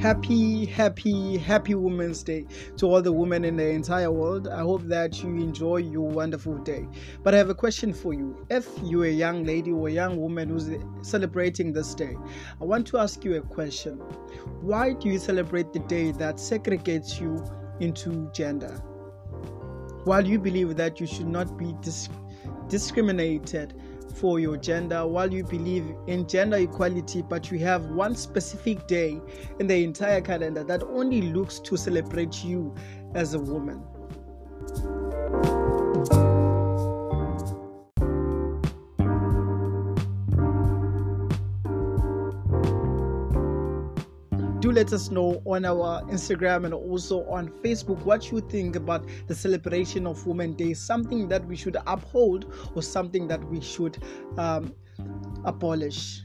happy, happy, happy Women's Day to all the women in the entire world. I hope that you enjoy your wonderful day. But I have a question for you. If you're a young lady or a young woman who's celebrating this day, I want to ask you a question. Why do you celebrate the day that segregates you into gender? While you believe that you should not be dis- discriminated for your gender while you believe in gender equality, but you have one specific day in the entire calendar that only looks to celebrate you as a woman. Do let us know on our Instagram and also on Facebook what you think about the celebration of Women's Day, something that we should uphold or something that we should um, abolish.